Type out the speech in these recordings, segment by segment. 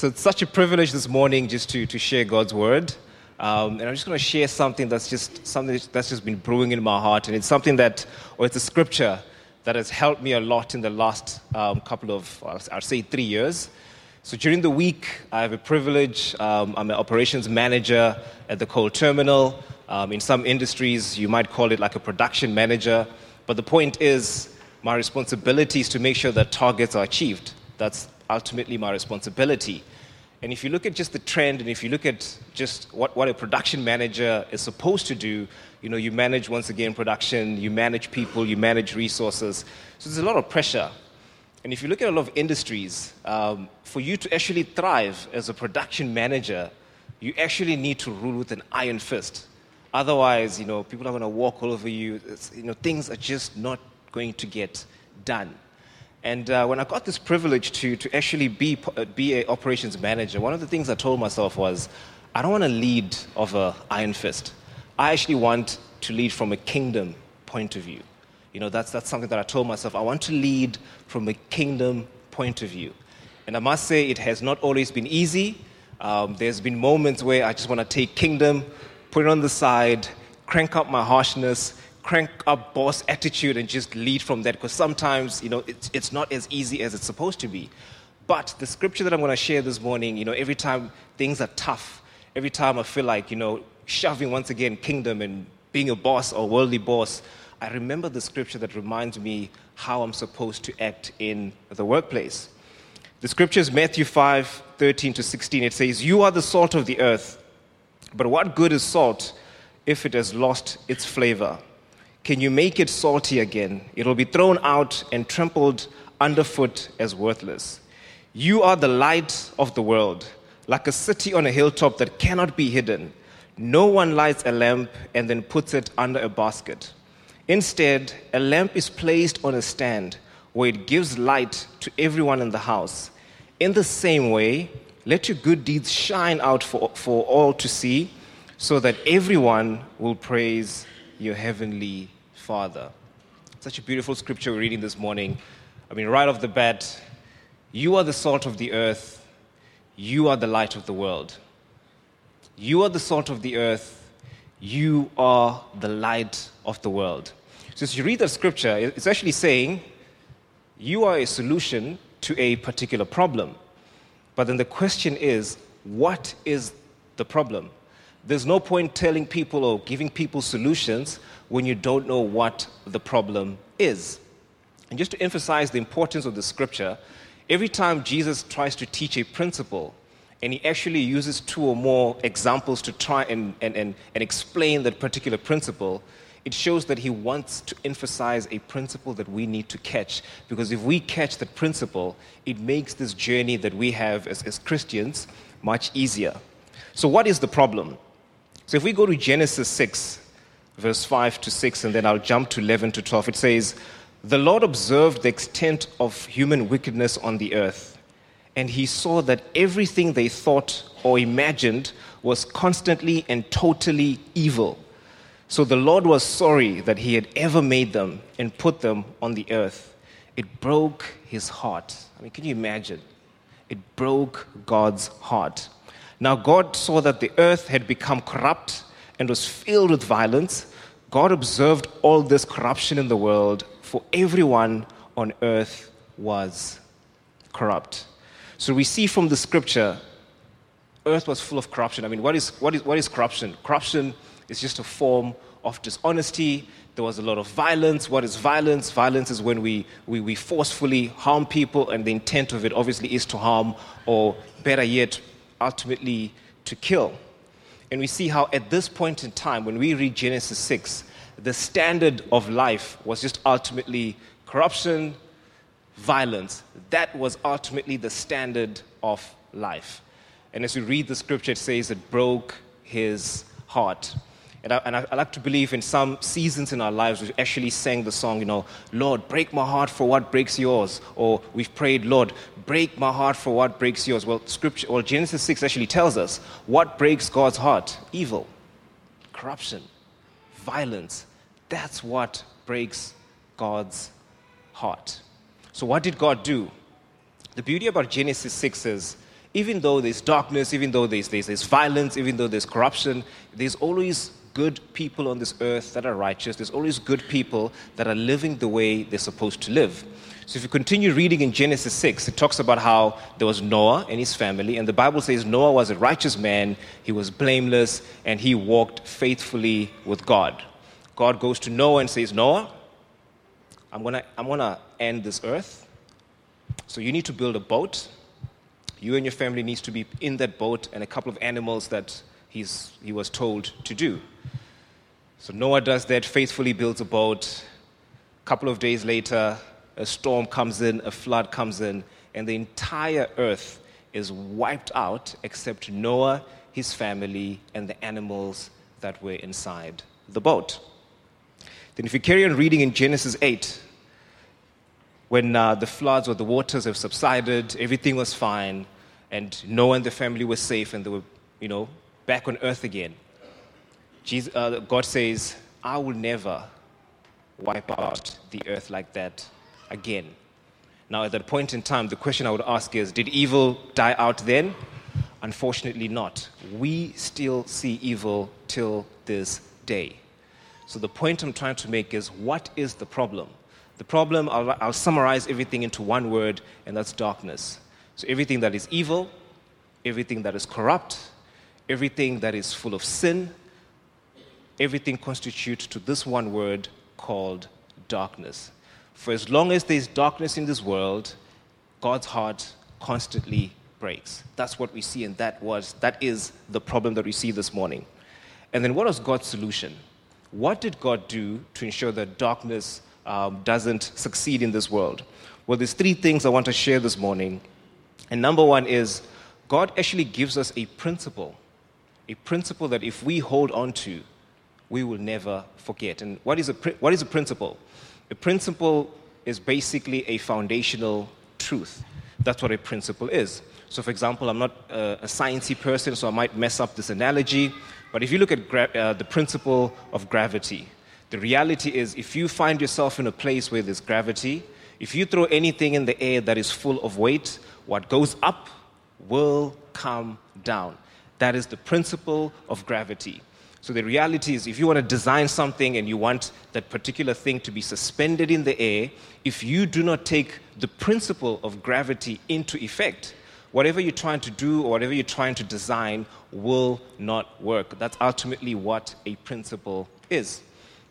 So it's such a privilege this morning just to, to share God's word. Um, and I'm just going to share something that's just something that's just been brewing in my heart. And it's something that, or it's a scripture that has helped me a lot in the last um, couple of, I'll say three years. So during the week, I have a privilege. Um, I'm an operations manager at the coal terminal. Um, in some industries, you might call it like a production manager. But the point is, my responsibility is to make sure that targets are achieved. That's ultimately my responsibility. And if you look at just the trend and if you look at just what, what a production manager is supposed to do, you know, you manage once again production, you manage people, you manage resources. So there's a lot of pressure. And if you look at a lot of industries, um, for you to actually thrive as a production manager, you actually need to rule with an iron fist. Otherwise, you know, people are going to walk all over you. It's, you know, things are just not going to get done. And uh, when I got this privilege to, to actually be, uh, be an operations manager, one of the things I told myself was, I don't want to lead of an iron fist. I actually want to lead from a kingdom point of view. You know, that's, that's something that I told myself. I want to lead from a kingdom point of view. And I must say, it has not always been easy. Um, there's been moments where I just want to take kingdom, put it on the side, crank up my harshness, crank up boss attitude and just lead from that because sometimes, you know, it's, it's not as easy as it's supposed to be. But the scripture that I'm going to share this morning, you know, every time things are tough, every time I feel like, you know, shoving once again kingdom and being a boss or worldly boss, I remember the scripture that reminds me how I'm supposed to act in the workplace. The scripture is Matthew 5 13 to 16. It says, You are the salt of the earth, but what good is salt if it has lost its flavor? Can you make it salty again? It'll be thrown out and trampled underfoot as worthless. You are the light of the world, like a city on a hilltop that cannot be hidden. No one lights a lamp and then puts it under a basket. Instead, a lamp is placed on a stand where it gives light to everyone in the house. In the same way, let your good deeds shine out for, for all to see, so that everyone will praise your heavenly Father. Such a beautiful scripture we're reading this morning. I mean, right off the bat, you are the salt of the earth, you are the light of the world. You are the salt of the earth, you are the light of the world. So, as you read the scripture, it's actually saying you are a solution to a particular problem. But then the question is, what is the problem? There's no point telling people or giving people solutions when you don't know what the problem is. And just to emphasize the importance of the scripture, every time Jesus tries to teach a principle, and he actually uses two or more examples to try and, and, and, and explain that particular principle, it shows that he wants to emphasize a principle that we need to catch. Because if we catch that principle, it makes this journey that we have as, as Christians much easier. So, what is the problem? So if we go to Genesis 6, verse 5 to 6, and then I'll jump to 11 to 12, it says, The Lord observed the extent of human wickedness on the earth, and he saw that everything they thought or imagined was constantly and totally evil. So the Lord was sorry that he had ever made them and put them on the earth. It broke his heart. I mean, can you imagine? It broke God's heart. Now, God saw that the earth had become corrupt and was filled with violence. God observed all this corruption in the world, for everyone on earth was corrupt. So we see from the scripture, earth was full of corruption. I mean, what is, what is, what is corruption? Corruption is just a form of dishonesty. There was a lot of violence. What is violence? Violence is when we, we, we forcefully harm people, and the intent of it obviously is to harm, or better yet, ultimately to kill. And we see how at this point in time, when we read Genesis 6, the standard of life was just ultimately corruption, violence. That was ultimately the standard of life. And as we read the scripture, it says it broke his heart. And I, and I, like to believe in some seasons in our lives, we actually sang the song, you know, Lord, break my heart for what breaks yours. Or we've prayed, Lord, break my heart for what breaks yours. Well, scripture, well, Genesis 6 actually tells us what breaks God's heart evil, corruption, violence. That's what breaks God's heart. So, what did God do? The beauty about Genesis 6 is Even though there's darkness, even though there's, there's, there's violence, even though there's corruption, there's always good people on this earth that are righteous. There's always good people that are living the way they're supposed to live. So if you continue reading in Genesis 6, it talks about how there was Noah and his family, and the Bible says Noah was a righteous man, he was blameless, and he walked faithfully with God. God goes to Noah and says, Noah, I'm gonna, I'm gonna end this earth. So you need to build a boat. You and your family needs to be in that boat and a couple of animals that he's, he was told to do. So Noah does that, faithfully builds a boat. A couple of days later, a storm comes in, a flood comes in, and the entire earth is wiped out except Noah, his family, and the animals that were inside the boat. Then, if you carry on reading in Genesis 8, when uh, the floods or the waters have subsided, everything was fine, and Noah and the family were safe and they were, you know, back on earth again. Jesus, uh, God says, I will never wipe out the earth like that again. Now, at that point in time, the question I would ask is Did evil die out then? Unfortunately, not. We still see evil till this day. So, the point I'm trying to make is what is the problem? The problem, I'll, I'll summarize everything into one word, and that's darkness. So, everything that is evil, everything that is corrupt, everything that is full of sin, everything constitutes to this one word called darkness. For as long as there's darkness in this world, God's heart constantly breaks. That's what we see, and that was that is the problem that we see this morning. And then, what was God's solution? What did God do to ensure that darkness um, doesn't succeed in this world? Well, there's three things I want to share this morning. And number one is God actually gives us a principle, a principle that if we hold on to, we will never forget. And what is a, what is a principle? A principle is basically a foundational truth. That's what a principle is. So, for example, I'm not a, a sciencey person, so I might mess up this analogy. But if you look at gra- uh, the principle of gravity, the reality is if you find yourself in a place where there's gravity, if you throw anything in the air that is full of weight, what goes up will come down. That is the principle of gravity. So the reality is, if you want to design something and you want that particular thing to be suspended in the air, if you do not take the principle of gravity into effect, whatever you're trying to do or whatever you're trying to design will not work. That's ultimately what a principle is.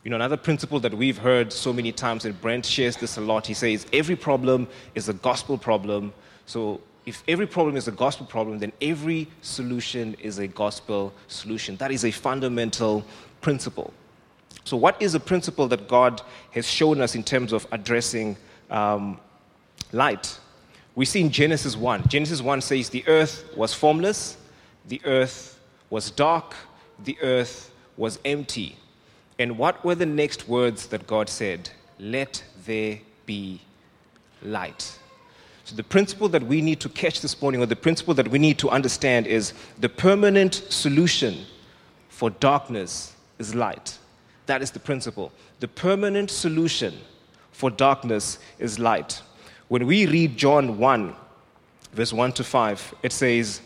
You know, another principle that we've heard so many times, and Brent shares this a lot, he says, every problem is a gospel problem. So if every problem is a gospel problem, then every solution is a gospel solution. That is a fundamental principle. So, what is a principle that God has shown us in terms of addressing um, light? We see in Genesis 1. Genesis 1 says, The earth was formless, the earth was dark, the earth was empty. And what were the next words that God said? Let there be light. So, the principle that we need to catch this morning, or the principle that we need to understand, is the permanent solution for darkness is light. That is the principle. The permanent solution for darkness is light. When we read John 1, verse 1 to 5, it says,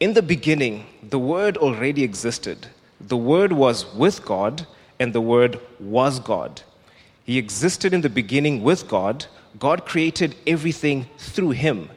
In the beginning, the Word already existed. The Word was with God, and the Word was God. He existed in the beginning with God. God created everything through him,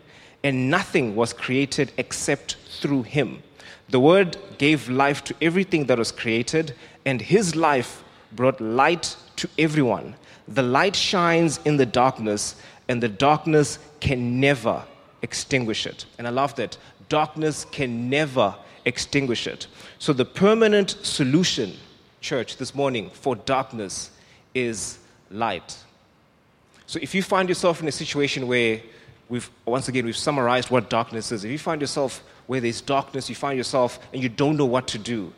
and nothing was created except through him. The Word gave life to everything that was created, and his life brought light to everyone. The light shines in the darkness, and the darkness can never extinguish it. And I love that. Darkness can never extinguish it. So, the permanent solution, church, this morning for darkness is light. So if you find yourself in a situation where we've, once again, we've summarized what darkness is, if you find yourself where there's darkness, you find yourself and you don't know what to do,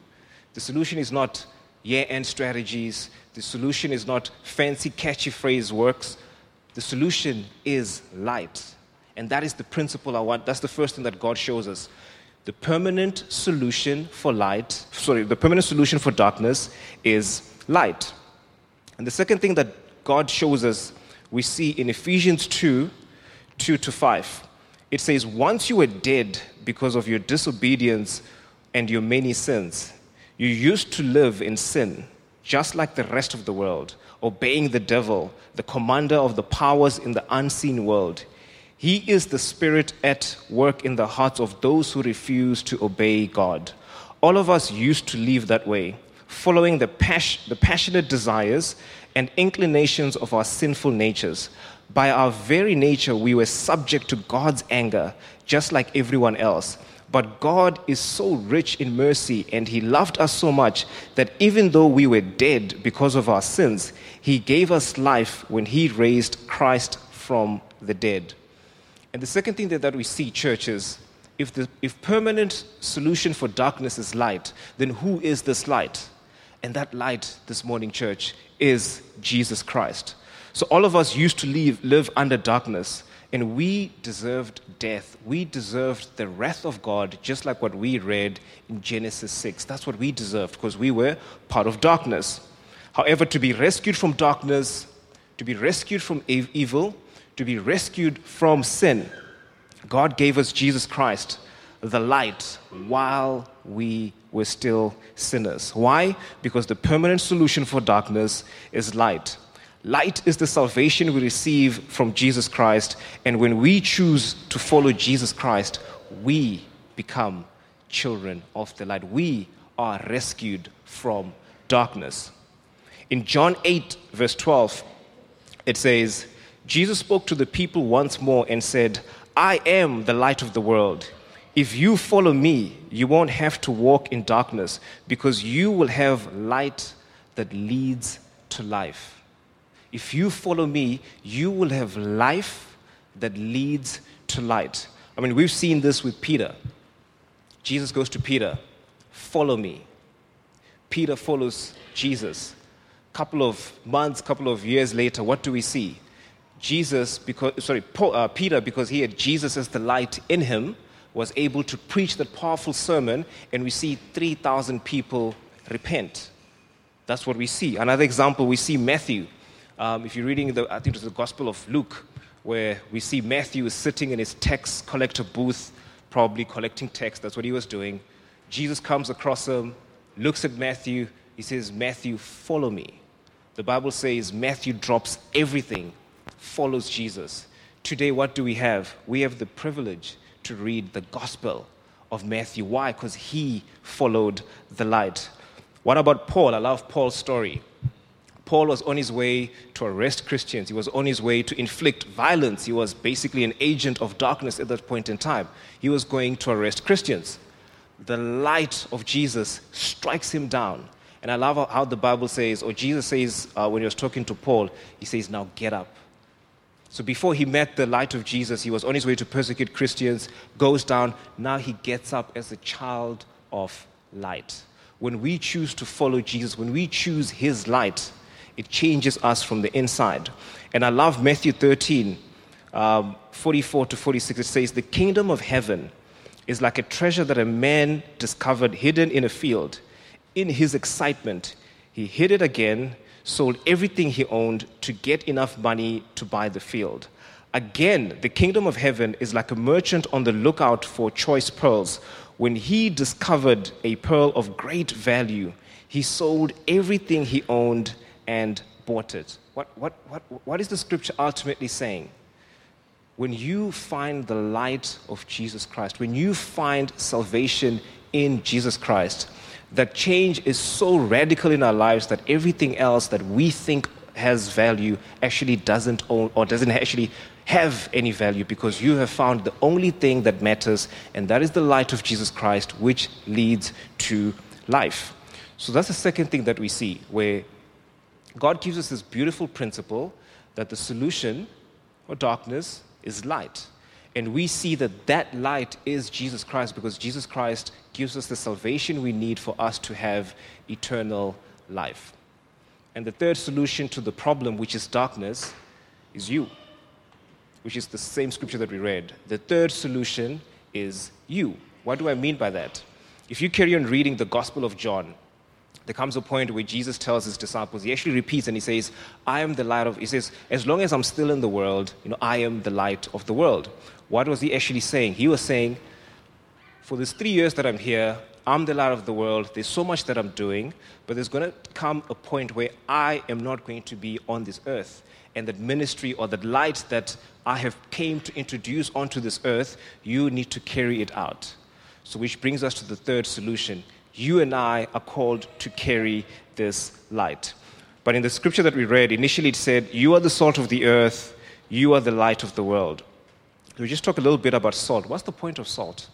the solution is not year end strategies, the solution is not fancy, catchy phrase works. The solution is light. And that is the principle I want. That's the first thing that God shows us. The permanent solution for light, sorry, the permanent solution for darkness is light. And the second thing that God shows us we see in Ephesians 2 2 to 5. It says, Once you were dead because of your disobedience and your many sins, you used to live in sin, just like the rest of the world, obeying the devil, the commander of the powers in the unseen world. He is the spirit at work in the hearts of those who refuse to obey God. All of us used to live that way, following the, pas- the passionate desires and inclinations of our sinful natures. By our very nature, we were subject to God's anger, just like everyone else. But God is so rich in mercy, and He loved us so much that even though we were dead because of our sins, He gave us life when He raised Christ from the dead. And the second thing that, that we see, church, is if the if permanent solution for darkness is light, then who is this light? And that light this morning, church, is Jesus Christ. So all of us used to live, live under darkness, and we deserved death. We deserved the wrath of God, just like what we read in Genesis 6. That's what we deserved because we were part of darkness. However, to be rescued from darkness, to be rescued from evil, to be rescued from sin, God gave us Jesus Christ, the light, while we were still sinners. Why? Because the permanent solution for darkness is light. Light is the salvation we receive from Jesus Christ, and when we choose to follow Jesus Christ, we become children of the light. We are rescued from darkness. In John 8, verse 12, it says, Jesus spoke to the people once more and said, I am the light of the world. If you follow me, you won't have to walk in darkness because you will have light that leads to life. If you follow me, you will have life that leads to light. I mean, we've seen this with Peter. Jesus goes to Peter, follow me. Peter follows Jesus. Couple of months, couple of years later, what do we see? Jesus, because sorry, uh, Peter, because he had Jesus as the light in him, was able to preach that powerful sermon, and we see 3,000 people repent. That's what we see. Another example, we see Matthew. Um, if you're reading the, I think it's the Gospel of Luke, where we see Matthew is sitting in his tax collector booth, probably collecting tax. That's what he was doing. Jesus comes across him, looks at Matthew. He says, Matthew, follow me. The Bible says Matthew drops everything, follows Jesus. Today, what do we have? We have the privilege to read the Gospel of Matthew. Why? Because he followed the light. What about Paul? I love Paul's story. Paul was on his way to arrest Christians. He was on his way to inflict violence. He was basically an agent of darkness at that point in time. He was going to arrest Christians. The light of Jesus strikes him down. And I love how the Bible says, or Jesus says uh, when he was talking to Paul, he says, Now get up. So before he met the light of Jesus, he was on his way to persecute Christians, goes down. Now he gets up as a child of light. When we choose to follow Jesus, when we choose his light, it changes us from the inside. And I love Matthew 13, um, 44 to 46. It says, The kingdom of heaven is like a treasure that a man discovered hidden in a field. In his excitement, he hid it again, sold everything he owned to get enough money to buy the field. Again, the kingdom of heaven is like a merchant on the lookout for choice pearls. When he discovered a pearl of great value, he sold everything he owned and bought it. What, what, what, what is the scripture ultimately saying? When you find the light of Jesus Christ, when you find salvation in Jesus Christ, that change is so radical in our lives that everything else that we think has value actually doesn't own or doesn't actually have any value because you have found the only thing that matters, and that is the light of Jesus Christ, which leads to life. So that's the second thing that we see, where God gives us this beautiful principle that the solution for darkness is light. And we see that that light is Jesus Christ because Jesus Christ gives us the salvation we need for us to have eternal life. And the third solution to the problem, which is darkness, is you, which is the same scripture that we read. The third solution is you. What do I mean by that? If you carry on reading the Gospel of John, there comes a point where Jesus tells his disciples, he actually repeats and he says, I am the light of, he says, as long as I'm still in the world, you know, I am the light of the world. What was he actually saying? He was saying, for these three years that I'm here, I'm the light of the world. There's so much that I'm doing, but there's going to come a point where I am not going to be on this earth. And that ministry or that light that I have came to introduce onto this earth, you need to carry it out. So, which brings us to the third solution you and I are called to carry this light. But in the scripture that we read, initially it said, You are the salt of the earth, you are the light of the world. We just talk a little bit about salt. What's the point of salt?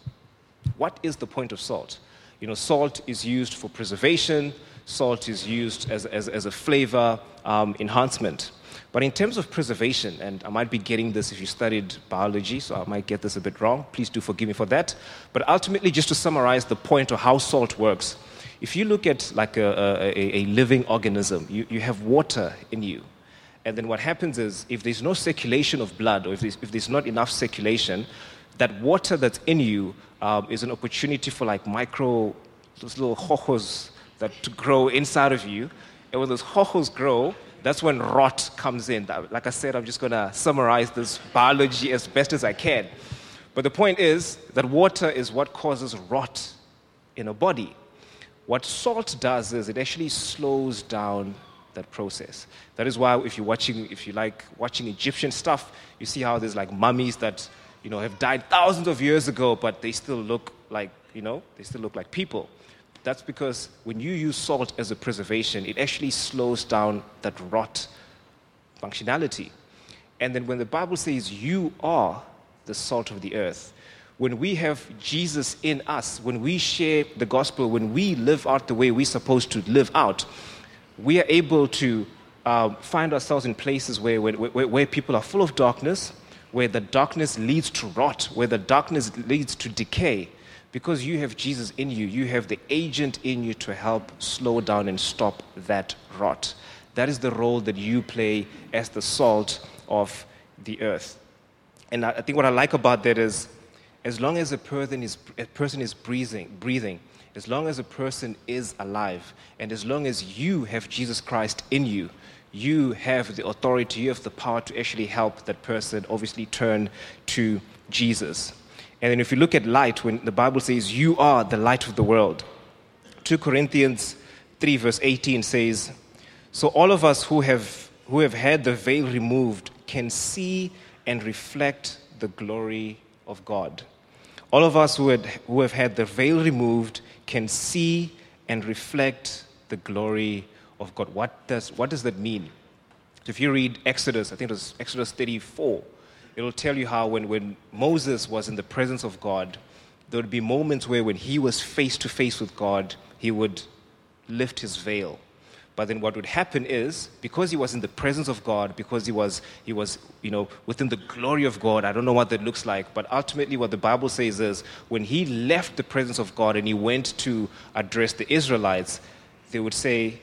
What is the point of salt? You know, salt is used for preservation, salt is used as, as, as a flavor um, enhancement. But in terms of preservation, and I might be getting this if you studied biology, so I might get this a bit wrong. Please do forgive me for that. But ultimately, just to summarize the point of how salt works, if you look at like a, a, a living organism, you, you have water in you. And then what happens is, if there's no circulation of blood, or if there's, if there's not enough circulation, that water that's in you um, is an opportunity for like micro, those little hohos that to grow inside of you. And when those hohos grow, that's when rot comes in. Like I said, I'm just going to summarize this biology as best as I can. But the point is that water is what causes rot in a body. What salt does is it actually slows down that process. That is why if you're watching, if you like watching Egyptian stuff, you see how there's like mummies that, you know, have died thousands of years ago, but they still look like, you know, they still look like people. That's because when you use salt as a preservation, it actually slows down that rot functionality. And then when the Bible says you are the salt of the earth, when we have Jesus in us, when we share the gospel, when we live out the way we're supposed to live out, we are able to uh, find ourselves in places where, where, where, where people are full of darkness, where the darkness leads to rot, where the darkness leads to decay because you have Jesus in you, you have the agent in you to help slow down and stop that rot. That is the role that you play as the salt of the earth. And I think what I like about that is as long as a person is, a person is breathing, breathing, as long as a person is alive, and as long as you have Jesus Christ in you, you have the authority, you have the power to actually help that person obviously turn to Jesus. And then if you look at light, when the Bible says, You are the light of the world, 2 Corinthians 3, verse 18 says, So all of us who have, who have had the veil removed can see and reflect the glory of God. All of us who, had, who have had the veil removed can see and reflect the glory of God. What does, what does that mean? So If you read Exodus, I think it was Exodus 34, it'll tell you how when, when Moses was in the presence of God, there would be moments where when he was face to face with God, he would lift his veil. But then what would happen is, because he was in the presence of God, because he was, he was, you know, within the glory of God, I don't know what that looks like, but ultimately what the Bible says is, when he left the presence of God and he went to address the Israelites, they would say,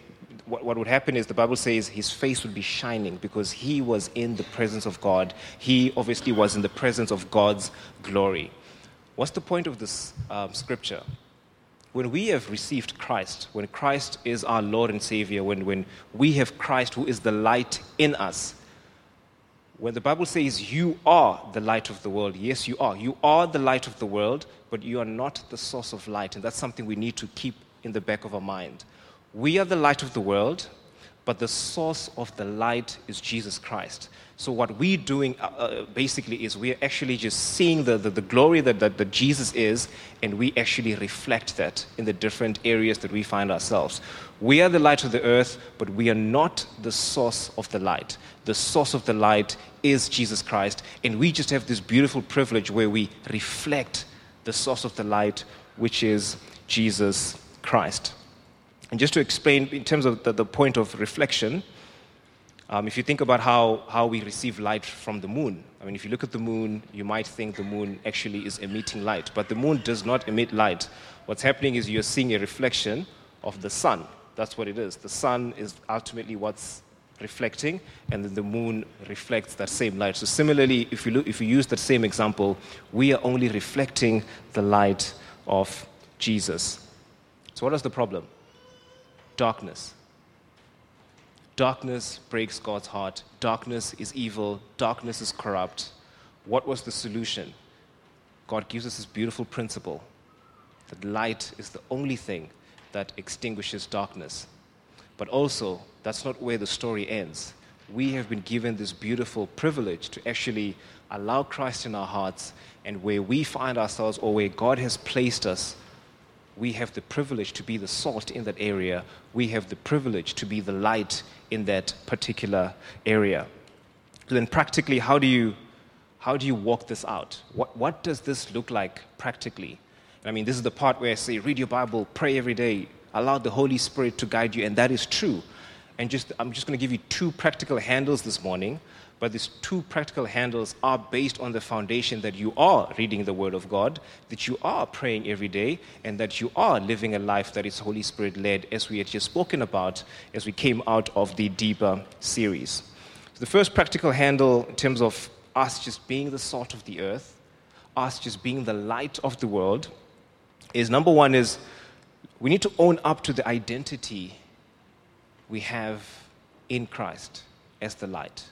what, what would happen is the Bible says his face would be shining because he was in the presence of God. He obviously was in the presence of God's glory. What's the point of this um, scripture? When we have received Christ, when Christ is our Lord and Savior, when, when we have Christ who is the light in us, when the Bible says you are the light of the world, yes, you are. You are the light of the world, but you are not the source of light. And that's something we need to keep in the back of our mind. We are the light of the world, but the source of the light is Jesus Christ. So, what we're doing uh, uh, basically is we're actually just seeing the, the, the glory that, that, that, Jesus is, and we actually reflect that in the different areas that we find ourselves. We are the light of the earth, but we are not the source of the light. The source of the light is Jesus Christ, and we just have this beautiful privilege where we reflect the source of the light, which is Jesus Christ. And just to explain, in terms of the, the point of reflection, um, if you think about how, how we receive light from the moon, I mean, if you look at the moon, you might think the moon actually is emitting light, but the moon does not emit light. What's happening is you're seeing a reflection of the sun. That's what it is. The sun is ultimately what's reflecting, and then the moon reflects that same light. So, similarly, if you, look, if you use that same example, we are only reflecting the light of Jesus. So, what is the problem? Darkness. Darkness breaks God's heart. Darkness is evil. Darkness is corrupt. What was the solution? God gives us this beautiful principle that light is the only thing that extinguishes darkness. But also, that's not where the story ends. We have been given this beautiful privilege to actually allow Christ in our hearts, and where we find ourselves or where God has placed us, we have the privilege to be the salt in that area. We have the privilege to be the light in that particular area. Then, practically, how do you, how do you walk this out? What, what does this look like practically? I mean, this is the part where I say, read your Bible, pray every day, allow the Holy Spirit to guide you, and that is true. And just, I'm just going to give you two practical handles this morning but these two practical handles are based on the foundation that you are reading the Word of God, that you are praying every day, and that you are living a life that is Holy Spirit led, as we had just spoken about as we came out of the deeper series. So the first practical handle, in terms of us just being the salt of the earth, us just being the light of the world, is number one is we need to own up to the identity we have in Christ as the light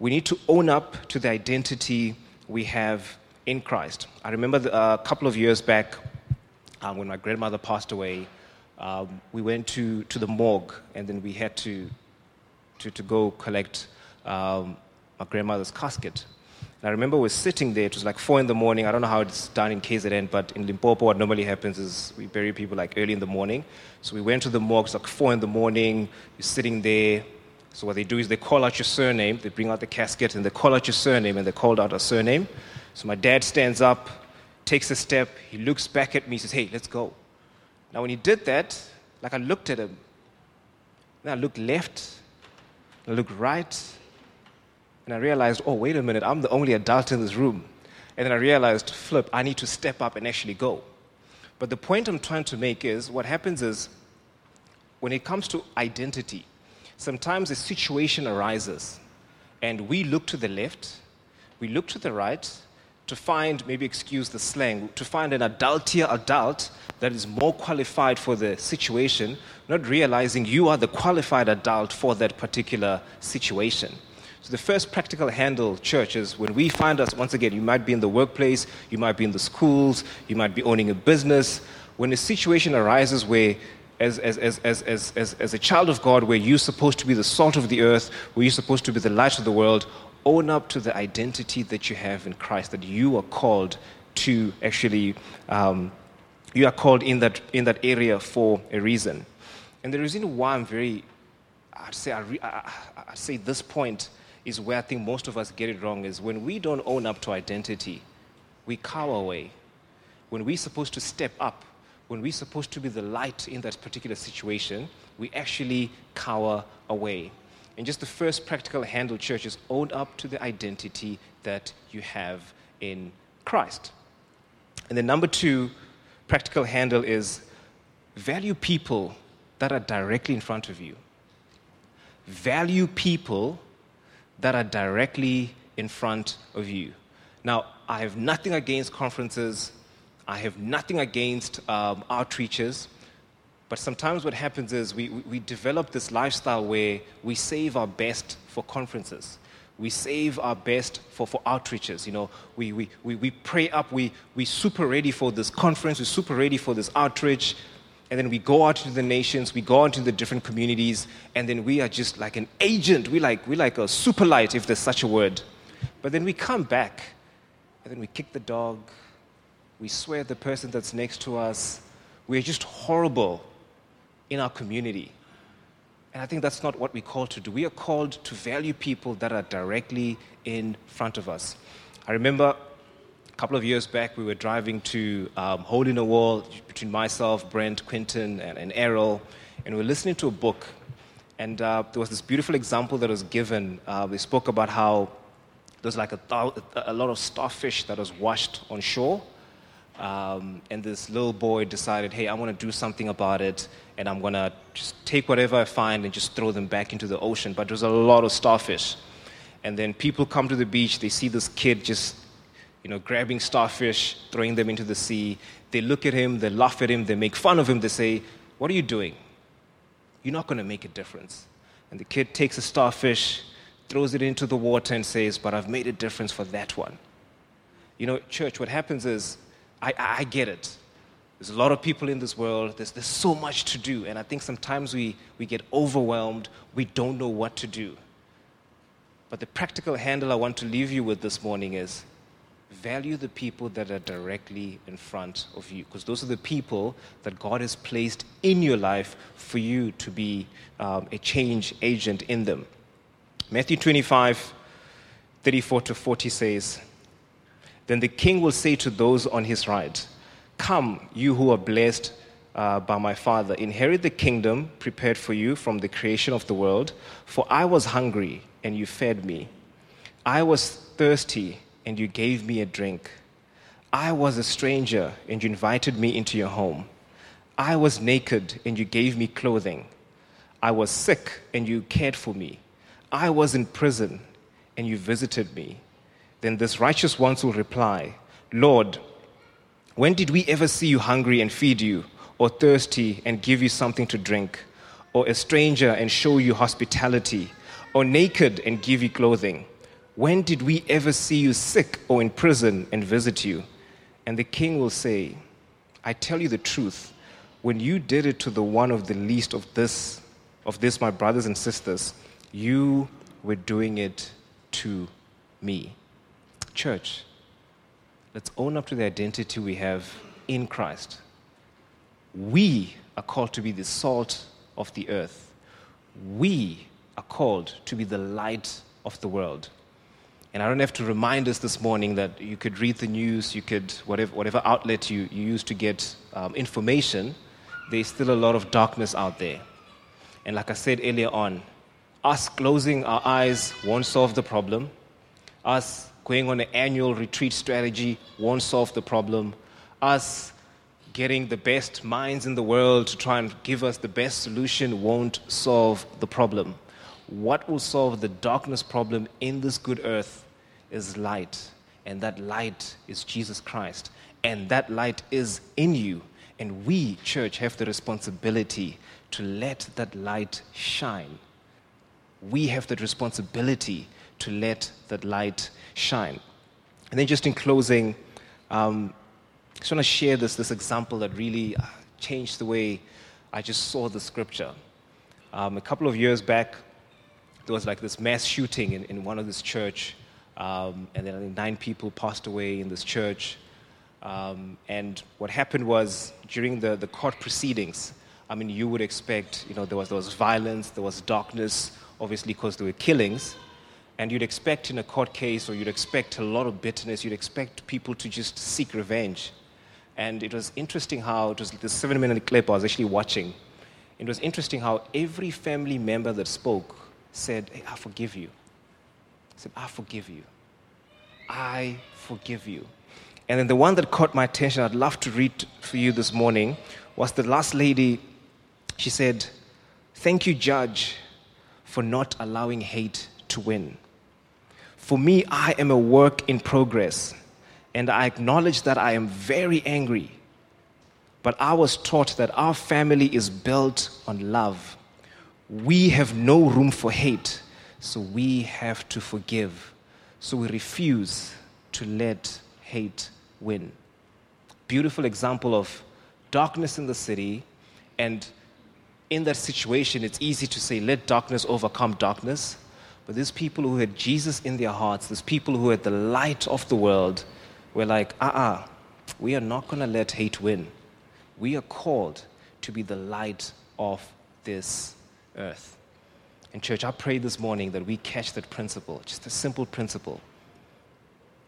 we need to own up to the identity we have in Christ. I remember the, uh, a couple of years back um, when my grandmother passed away, um, we went to, to the morgue and then we had to, to, to go collect um, my grandmother's casket. And I remember we were sitting there, it was like four in the morning. I don't know how it's done in KZN, but in Limpopo, what normally happens is we bury people like early in the morning. So we went to the morgue, it's like four in the morning, you're sitting there, so what they do is they call out your surname, they bring out the casket and they call out your surname and they called out a surname. So my dad stands up, takes a step, he looks back at me, says, Hey, let's go. Now when he did that, like I looked at him, then I looked left, I looked right, and I realized, oh, wait a minute, I'm the only adult in this room. And then I realized, flip, I need to step up and actually go. But the point I'm trying to make is what happens is when it comes to identity, sometimes a situation arises and we look to the left, we look to the right to find, maybe excuse the slang, to find an adultier adult that is more qualified for the situation, not realizing you are the qualified adult for that particular situation. So, the first practical handle, church, is when we find us, once again, you might be in the workplace, you might be in the schools, you might be owning a business. When a situation arises where as, as, as, as, as, as, as a child of God, where you're supposed to be the salt of the earth, where you're supposed to be the light of the world, own up to the identity that you have in Christ, that you are called to actually, um, you are called in that, in that area for a reason. And the reason why I'm very, I'd say, I, I, I'd say this point is where I think most of us get it wrong is when we don't own up to identity, we cower away. When we're supposed to step up, when we're supposed to be the light in that particular situation, we actually cower away. And just the first practical handle, church, is own up to the identity that you have in Christ. And the number two practical handle is value people that are directly in front of you. Value people that are directly in front of you. Now, I have nothing against conferences I have nothing against um, outreaches, but sometimes what happens is we, we develop this lifestyle where we save our best for conferences. We save our best for, for outreaches. You know, we, we, we, we pray up, we, we super ready for this conference, we're super ready for this outreach, and then we go out into the nations, we go out into the different communities, and then we are just like an agent. We're like, we like a super light, if there's such a word. But then we come back, and then we kick the dog, we swear at the person that's next to us. We're just horrible in our community. And I think that's not what we're called to do. We are called to value people that are directly in front of us. I remember a couple of years back, we were driving to um, Hole in a Wall between myself, Brent, Quinton, and, and Errol, and we were listening to a book. And uh, there was this beautiful example that was given. Uh, they spoke about how there was like a, a lot of starfish that was washed on shore um, and this little boy decided, hey, I want to do something about it, and I'm going to just take whatever I find and just throw them back into the ocean. But there's a lot of starfish. And then people come to the beach, they see this kid just, you know, grabbing starfish, throwing them into the sea. They look at him, they laugh at him, they make fun of him, they say, What are you doing? you're not going to make a difference. And the kid takes a starfish, throws it into the water, and says, But I've made a difference for that one. You know, church, what happens is, I, I get it. There's a lot of people in this world, there's, there's so much to do, and I think sometimes we, we get overwhelmed, we don't know what to do. But the practical handle I want to leave you with this morning is value the people that are directly in front of you, because those are the people that God has placed in your life for you to be um, a change agent in them. Matthew 25, 34 to 40 says, Then the king will say to those on his right, Come, you who are blessed uh, by my Father, inherit the kingdom prepared for you from the creation of the world. For I was hungry, and you fed me. I was thirsty and you gave me a drink. I was a stranger, and you invited me into your home. I was naked, and you gave me clothing. I was sick, and you cared for me. I was in prison, and you visited me. Then this righteous ones will reply, Lord, when did we ever see you hungry and feed you, or thirsty and give you something to drink, or a stranger and show you hospitality, or naked and give you clothing? When did we ever see you sick or in prison and visit you? And the king will say, I tell you the truth. When you did it to the one of the least of this, of this, my brothers and sisters, you were doing it to me. Church, let's own up to the identity we have in Christ. We are called to be the salt of the earth. We are called to be the light of the world. And I don't have to remind us this morning that you could read the news, you could, whatever, whatever outlet you, you use to get um, information, there's still a lot of darkness out there. And like I said earlier on, us closing our eyes won't solve the problem. Us going on an annual retreat strategy won't solve the problem. Us getting the best minds in the world to try and give us the best solution won't solve the problem. What will solve the darkness problem in this good earth is light. And that light is Jesus Christ. And that light is in you. And we, church, have the responsibility to let that light shine. We have the responsibility to let that light shine. And then, just in closing, um, I just want to share this, this example that really uh, changed the way I just saw the scripture. Um, a couple of years back, there was like this mass shooting in, in one of this church, um, and then I think nine people passed away in this church. Um, and what happened was during the, the court proceedings, I mean, you would expect, you know, there was, there was violence, there was darkness, obviously, because there were killings. And you'd expect in a court case, or you'd expect a lot of bitterness, you'd expect people to just seek revenge. And it was interesting how it was this seven minute clip I was actually watching. It was interesting how every family member that spoke said, hey, I forgive you. I said, I forgive you. I forgive you. And then the one that caught my attention, I'd love to read for you this morning, was the last lady. She said, Thank you, Judge, for not allowing hate to win. For me, I am a work in progress, and I acknowledge that I am very angry. But I was taught that our family is built on love we have no room for hate, so we have to forgive. So we refuse to let hate win. Beautiful example of darkness in the city, and in that situation, it's easy to say, let darkness overcome darkness. But these people who had Jesus in their hearts, these people who had the light of the world, were like, uh uh-uh, uh, we are not going to let hate win. We are called to be the light of this earth. And, church, I pray this morning that we catch that principle, just a simple principle.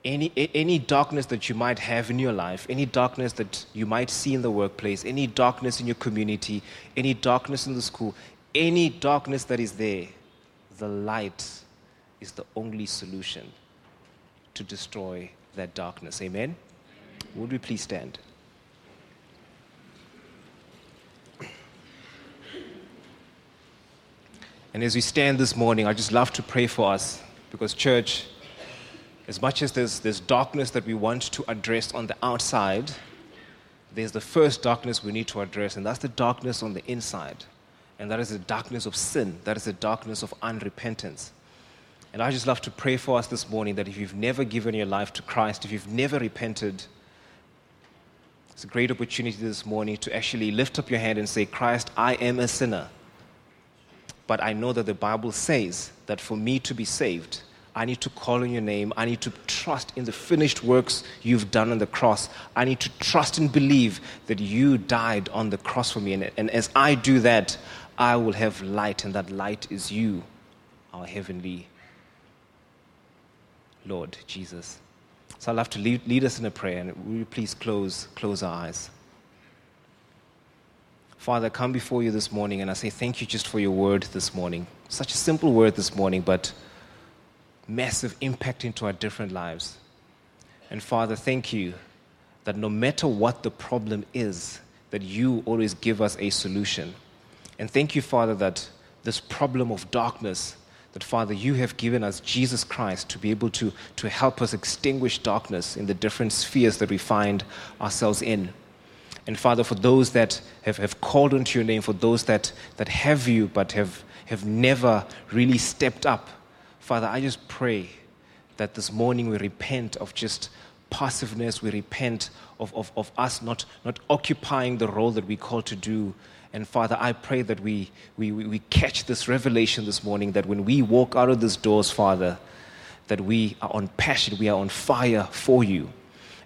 Any, any darkness that you might have in your life, any darkness that you might see in the workplace, any darkness in your community, any darkness in the school, any darkness that is there, the light is the only solution to destroy that darkness. Amen? Would we please stand? And as we stand this morning, I just love to pray for us because, church, as much as there's, there's darkness that we want to address on the outside, there's the first darkness we need to address, and that's the darkness on the inside. And that is the darkness of sin, that is the darkness of unrepentance. And I just love to pray for us this morning that if you've never given your life to Christ, if you've never repented, it's a great opportunity this morning to actually lift up your hand and say, Christ, I am a sinner. But I know that the Bible says that for me to be saved, I need to call on your name. I need to trust in the finished works you've done on the cross. I need to trust and believe that you died on the cross for me. And, and as I do that, I will have light, and that light is you, our heavenly Lord Jesus. So I'd love to lead, lead us in a prayer, and will you please close, close our eyes? Father, I come before you this morning, and I say thank you just for your word this morning. Such a simple word this morning, but massive impact into our different lives. And Father, thank you that no matter what the problem is, that you always give us a solution. And thank you, Father, that this problem of darkness, that Father, you have given us Jesus Christ to be able to, to help us extinguish darkness in the different spheres that we find ourselves in. And Father, for those that have, have called onto your name, for those that, that have you but have, have never really stepped up Father, I just pray that this morning we repent of just passiveness, we repent of, of, of us not, not occupying the role that we call to do. And Father, I pray that we, we, we catch this revelation this morning that when we walk out of these doors, Father, that we are on passion, we are on fire for you.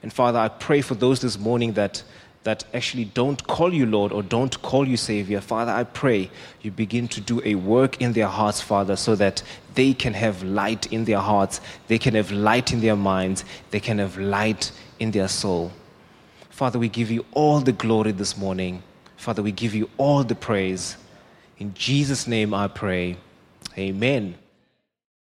And Father, I pray for those this morning that that actually don't call you Lord or don't call you Savior, Father, I pray you begin to do a work in their hearts, Father, so that they can have light in their hearts, they can have light in their minds, they can have light in their soul. Father, we give you all the glory this morning. Father, we give you all the praise. In Jesus' name I pray. Amen.